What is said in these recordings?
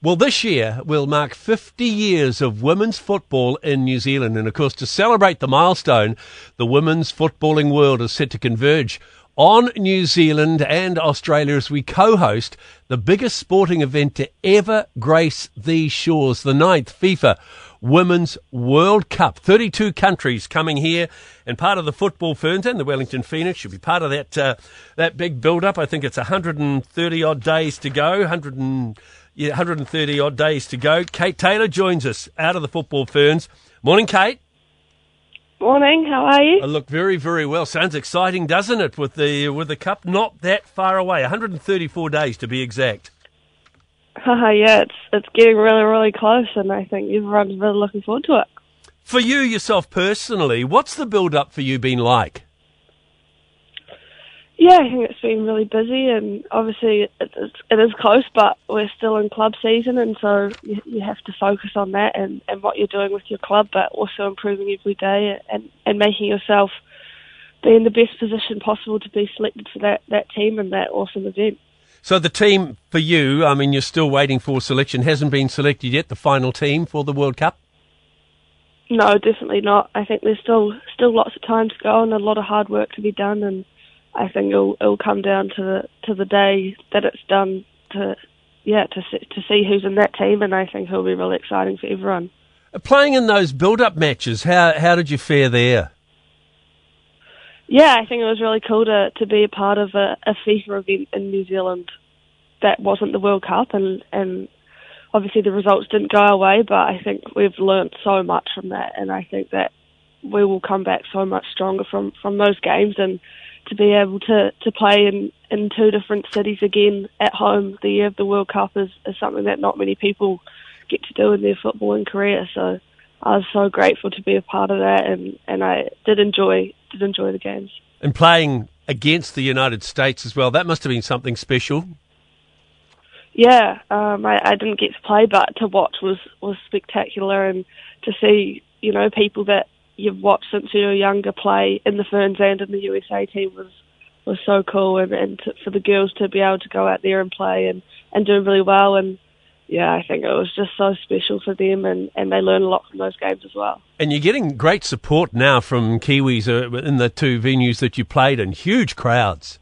Well, this year will mark 50 years of women's football in New Zealand. And of course, to celebrate the milestone, the women's footballing world is set to converge on New Zealand and Australia as we co host the biggest sporting event to ever grace these shores, the ninth FIFA Women's World Cup. 32 countries coming here, and part of the Football Ferns and the Wellington Phoenix should be part of that, uh, that big build up. I think it's 130 odd days to go, 100 and, yeah, 130 odd days to go. Kate Taylor joins us out of the Football Ferns. Morning, Kate. Morning, how are you? I look very, very well. Sounds exciting, doesn't it? With the with the cup not that far away, 134 days to be exact. Haha, yeah, it's it's getting really, really close, and I think everyone's really looking forward to it. For you yourself personally, what's the build up for you been like? Yeah, I think it's been really busy, and obviously it, it's, it is close, but we're still in club season, and so you, you have to focus on that and, and what you're doing with your club, but also improving every day and, and making yourself be in the best position possible to be selected for that, that team and that awesome event. So the team for you, I mean, you're still waiting for selection, hasn't been selected yet, the final team for the World Cup? No, definitely not. I think there's still still lots of time to go and a lot of hard work to be done, and I think it'll it'll come down to the to the day that it's done to yeah to see, to see who's in that team, and I think it'll be really exciting for everyone. Playing in those build-up matches, how how did you fare there? Yeah, I think it was really cool to to be a part of a, a FIFA event in New Zealand that wasn't the World Cup, and and obviously the results didn't go our way, but I think we've learnt so much from that, and I think that we will come back so much stronger from from those games and to be able to, to play in, in two different cities again at home the year of the World Cup is, is something that not many people get to do in their footballing career. So I was so grateful to be a part of that, and, and I did enjoy did enjoy the games. And playing against the United States as well, that must have been something special. Yeah, um, I, I didn't get to play, but to watch was was spectacular, and to see you know people that you've watched since you were younger play in the Ferns and in the USA team was was so cool, and, and to, for the girls to be able to go out there and play and and do really well, and yeah, I think it was just so special for them, and and they learn a lot from those games as well. And you're getting great support now from Kiwis uh, in the two venues that you played in, huge crowds.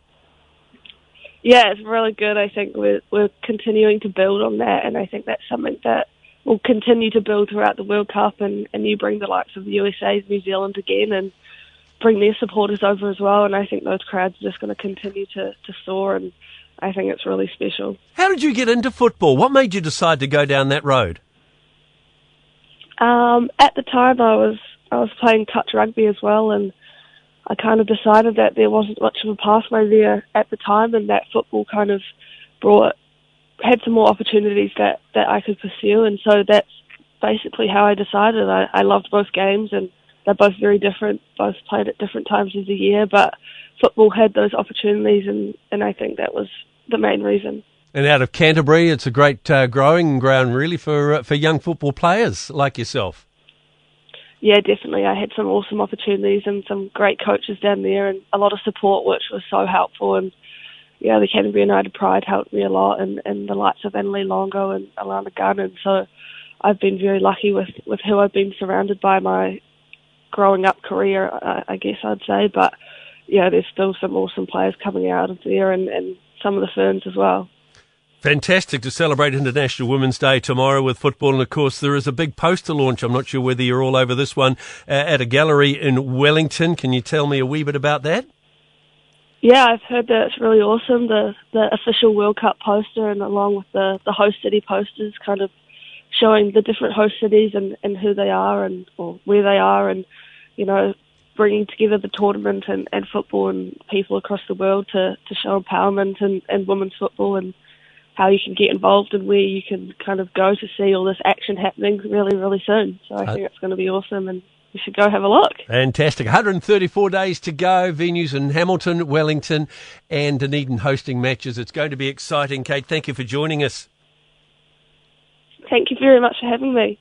Yeah, it's really good. I think we're we're continuing to build on that, and I think that's something that will continue to build throughout the World Cup, and, and you bring the likes of the USA, New Zealand again, and bring their supporters over as well. And I think those crowds are just going to continue to, to soar, and I think it's really special. How did you get into football? What made you decide to go down that road? Um, at the time, I was I was playing touch rugby as well, and I kind of decided that there wasn't much of a pathway there at the time, and that football kind of brought had some more opportunities that that I could pursue, and so that's basically how I decided. I, I loved both games, and they're both very different. Both played at different times of the year, but football had those opportunities, and and I think that was the main reason. And out of Canterbury, it's a great uh, growing ground, really, for uh, for young football players like yourself. Yeah, definitely. I had some awesome opportunities and some great coaches down there, and a lot of support, which was so helpful. And yeah, the Canterbury United Pride helped me a lot, and, and the likes of Annalie Longo and Alana Gunn, and so I've been very lucky with with who I've been surrounded by my growing up career, I, I guess I'd say. But yeah, there's still some awesome players coming out of there, and, and some of the Ferns as well. Fantastic to celebrate International Women's Day tomorrow with football. And of course, there is a big poster launch. I'm not sure whether you're all over this one uh, at a gallery in Wellington. Can you tell me a wee bit about that? Yeah, I've heard that it's really awesome. The the official World Cup poster, and along with the the host city posters, kind of showing the different host cities and and who they are and or where they are, and you know, bringing together the tournament and, and football and people across the world to to show empowerment and and women's football and how you can get involved and where you can kind of go to see all this action happening really really soon. So I think it's going to be awesome and you should go have a look. Fantastic. 134 days to go. Venues in Hamilton, Wellington, and Dunedin hosting matches. It's going to be exciting. Kate, thank you for joining us. Thank you very much for having me.